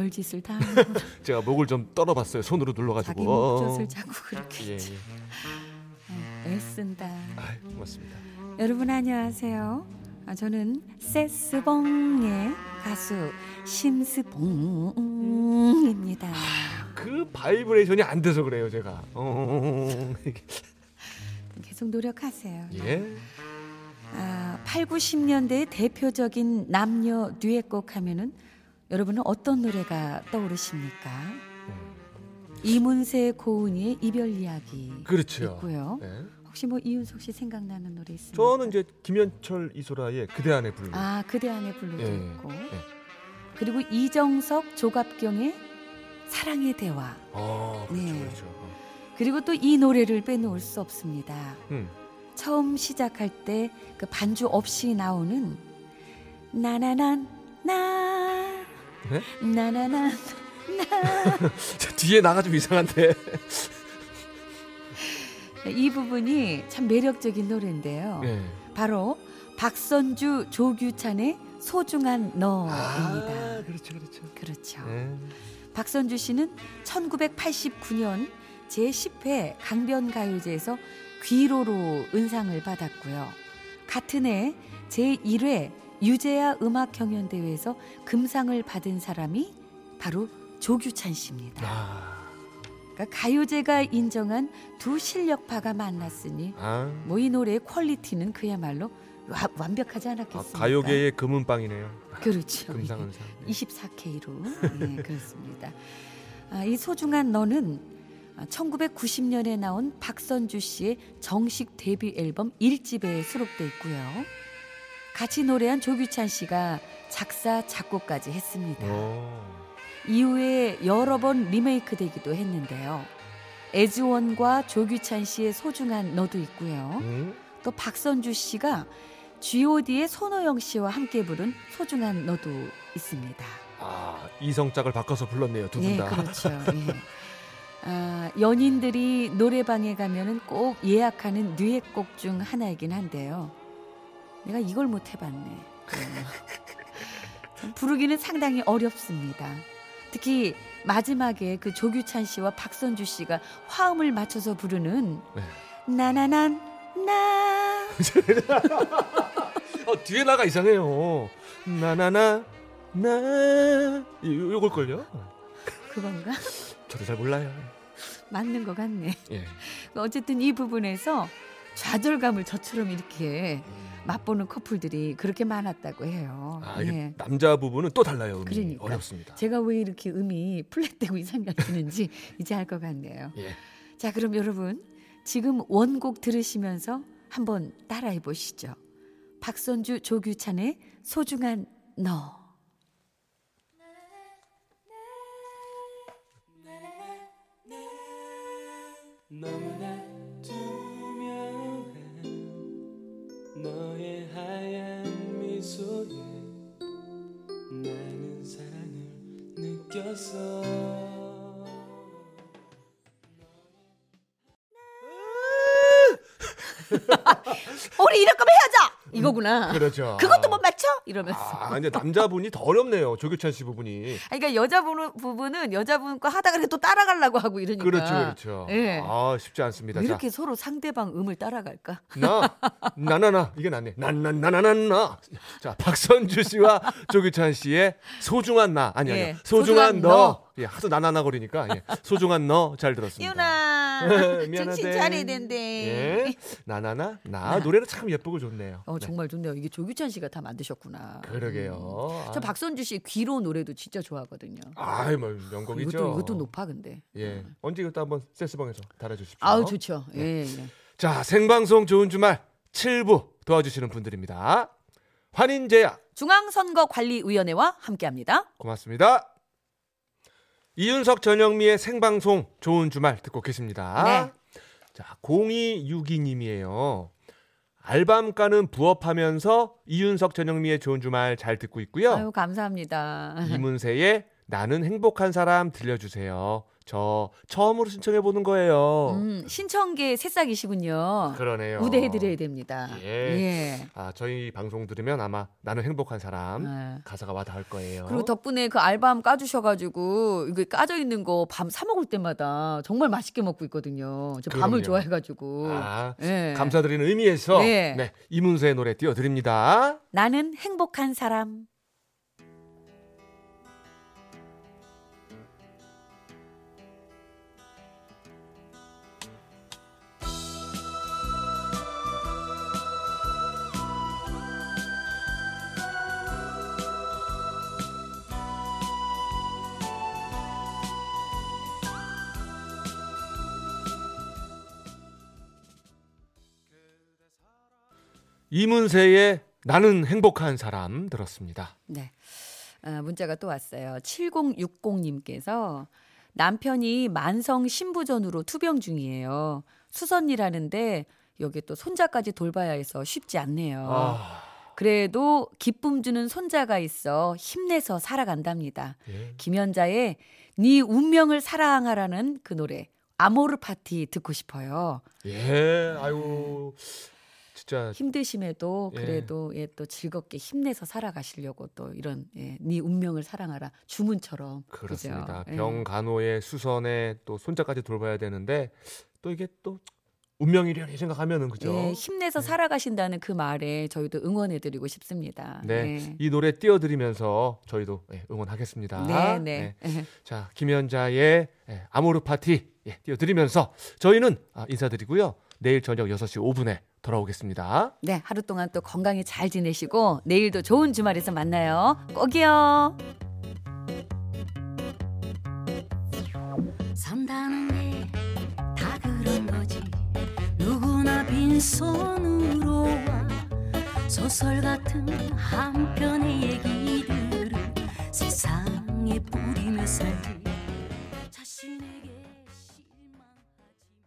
별짓을 다 제가 목을 좀 떨어봤어요. 손으로 눌러가지고. 자기 목젖을 자꾸 그렇게 예, 예. 애쓴다 아 고맙습니다. 여러분 안녕하세요 아, 저는 세스봉의 가수 심스봉입니다 그 바이브레이션이 안 돼서 그래요 제가. 어, 계속 노력하세요 예. 아, 8, 90년대의 대표적인 남녀 듀엣곡 하면은 여러분은 어떤 노래가 떠오르십니까? 이문세 고은이의 이별 이야기 그렇죠. 있고요. 네. 혹시 뭐 이윤석 씨 생각나는 노래 있습니까? 저는 이제 김현철 이소라의 그대 안에 불러. 아 그대 안에 불러도 예, 있고 예. 그리고 이정석 조갑경의 사랑의 대화 아 그렇죠 네. 그렇죠. 그리고 또 이 노래를 빼놓을 수 없습니다. 음. 처음 시작할 때 그 반주 없이 나오는 나나난 나 네? 나나난 저 뒤에 나가 좀 이상한데. 이 부분이 참 매력적인 노래인데요. 네. 바로 박선주 조규찬의 소중한 너입니다. 아 그렇죠 그렇죠. 그렇죠. 네. 박선주 씨는 1989년 제10회 강변가요제에서 귀로로 은상을 받았고요. 같은 해 제1회 유재하 음악 경연 대회에서 금상을 받은 사람이 바로 조규찬 씨입니다. 아, 그러니까 가요제가 인정한 두 실력파가 만났으니 아, 뭐이 노래의 퀄리티는 그야말로 와- 완벽하지 아 않았겠습니까? 가요계의 금은빵이네요. 그렇죠. 금상은상. 네. 24K로 네, 그렇습니다. 아, 이 소중한 너는 1990년에 나온 박선주 씨의 정식 데뷔 앨범 1집에 수록돼 있고요. 같이 노래한 조규찬 씨가 작사 작곡까지 했습니다. 오. 이후에 여러 번 리메이크 되기도 했는데요. 에즈원과 조규찬 씨의 소중한 너도 있고요. 음? 또 박선주 씨가 G.O.D의 손호영 씨와 함께 부른 소중한 너도 있습니다. 아 이성짝을 바꿔서 불렀네요 두분 네, 다. 그렇죠. 예. 아, 연인들이 노래방에 가면은 꼭 예약하는 듀엣곡 중 하나이긴 한데요. 내가 이걸 못 해봤네. 어. 부르기는 상당히 어렵습니다. 특히 마지막에 그 조규찬 씨와 박선주 씨가 화음을 맞춰서 부르는 네. 나나난 나 어, 뒤에 나가 이상해요. 나나나 나 요- 요걸 걸요. 그건가? 저도 잘 몰라요. 맞는 것 같네. 예. 어쨌든 이 부분에서 좌절감을 저처럼 이렇게 맛보는 커플들이 그렇게 많았다고 해요. 아 예. 남자 부분은 또 달라요. 음이 그러니까. 어렵습니다. 제가 왜 이렇게 음이 플랫되고 이상해지는지 이제 알 것 같네요. 예. 자, 그럼 여러분 지금 원곡 들으시면서 한번 따라해 보시죠. 박선주 조규찬의 소중한 너. 너무나 투명한 너 느꼈어 우리 이럴 거면 헤어져. 이거구나. 그렇죠. 그것도 못 맞춰? 이러면서. 아, 근데 남자분이 더 어렵네요. 조규찬 씨 부분이. 아니, 그러니까 여자분 부분은 여자분 거 하다가 또 따라가려고 하고 이러니까. 그렇죠, 그렇죠. 예. 아, 쉽지 않습니다. 왜 자, 이렇게 서로 상대방 음을 따라갈까? 나, 나나나 이게 낫네. 난난나나나나. 자, 박선주 씨와 조규찬 씨의 소중한 나 아니 아니요. 예, 소중한, 소중한 너. 너. 예, 하도 나나나 거리니까 예, 소중한 너 잘 들었습니다. 이윤아. 정신 차려야 된대. 예. 나나나 나 노래는 참 예쁘고 좋네요. 어 네. 정말 좋네요. 이게 조규찬 씨가 다 만드셨구나. 그러게요. 음. 저 박선주 씨의 귀로 노래도 진짜 좋아하거든요. 아이 뭐 명곡이죠. 이것도 이것도 높아 근데. 예. 언제 이것도 한번 센스방에서 달아주십시오. 아우 좋죠. 예, 예. 자, 생방송 좋은 주말 7부 도와주시는 분들입니다. 환인제약 중앙선거관리위원회와 함께합니다. 고맙습니다. 이윤석 전영미의 생방송 좋은 주말 듣고 계십니다. 네. 자, 0262님이에요. 알밤 가는 부업하면서 이윤석 전영미의 좋은 주말 잘 듣고 있고요. 아유 감사합니다. 이문세의 나는 행복한 사람 들려주세요. 저 처음으로 신청해 보는 거예요. 음, 신청계 새싹이시군요. 그러네요. 우대해 드려야 됩니다. 예. 예. 아, 저희 방송 들으면 아마 나는 행복한 사람 아. 가사가 와닿을 거예요. 그리고 덕분에 그 알밤 까 주셔 가지고 이거 까져 있는 거 밤 사 먹을 때마다 정말 맛있게 먹고 있거든요. 저 밤을 그럼요. 좋아해 가지고. 아, 예. 감사드리는 의미에서 네. 네, 이문세의 노래 띄워 드립니다. 나는 행복한 사람. 이문세의 나는 행복한 사람 들었습니다. 네. 아, 문자가 또 왔어요. 7060님께서 남편이 만성 신부전으로 투병 중이에요. 수선일하는데 여기 또 손자까지 돌봐야 해서 쉽지 않네요. 아, 그래도 기쁨 주는 손자가 있어 힘내서 살아간답니다. 예. 김연자의 네 운명을 사랑하라는 그 노래 아모르 파티 듣고 싶어요. 예, 아유, 진짜 힘드심에도 예. 그래도 예, 또 즐겁게 힘내서 살아가시려고 또 이런 예, 네 운명을 사랑하라 주문처럼 그렇습니다. 그죠? 예. 병 간호에 수선에 또 손자까지 돌봐야 되는데 또 이게 또 운명이려니 생각하면은 그죠? 예, 힘내서 살아가신다는 그 말에 저희도 응원해드리고 싶습니다. 네, 예. 이 노래 띄워드리면서 저희도 예, 응원하겠습니다. 네, 네. 자, 김연자의 예, 아모르 파티 예, 띄워드리면서 저희는 아, 인사드리고요. 내일 저녁 6시 5분에 돌아오겠습니다. 네, 하루 동안 또 건강히 잘 지내시고 내일도 좋은 주말에서 만나요. 꼭이요. 산다는 게 다 그런 거지 누구나 빈손으로 와 소설 같은 한 편의 얘기들을 세상에 뿌리며 살지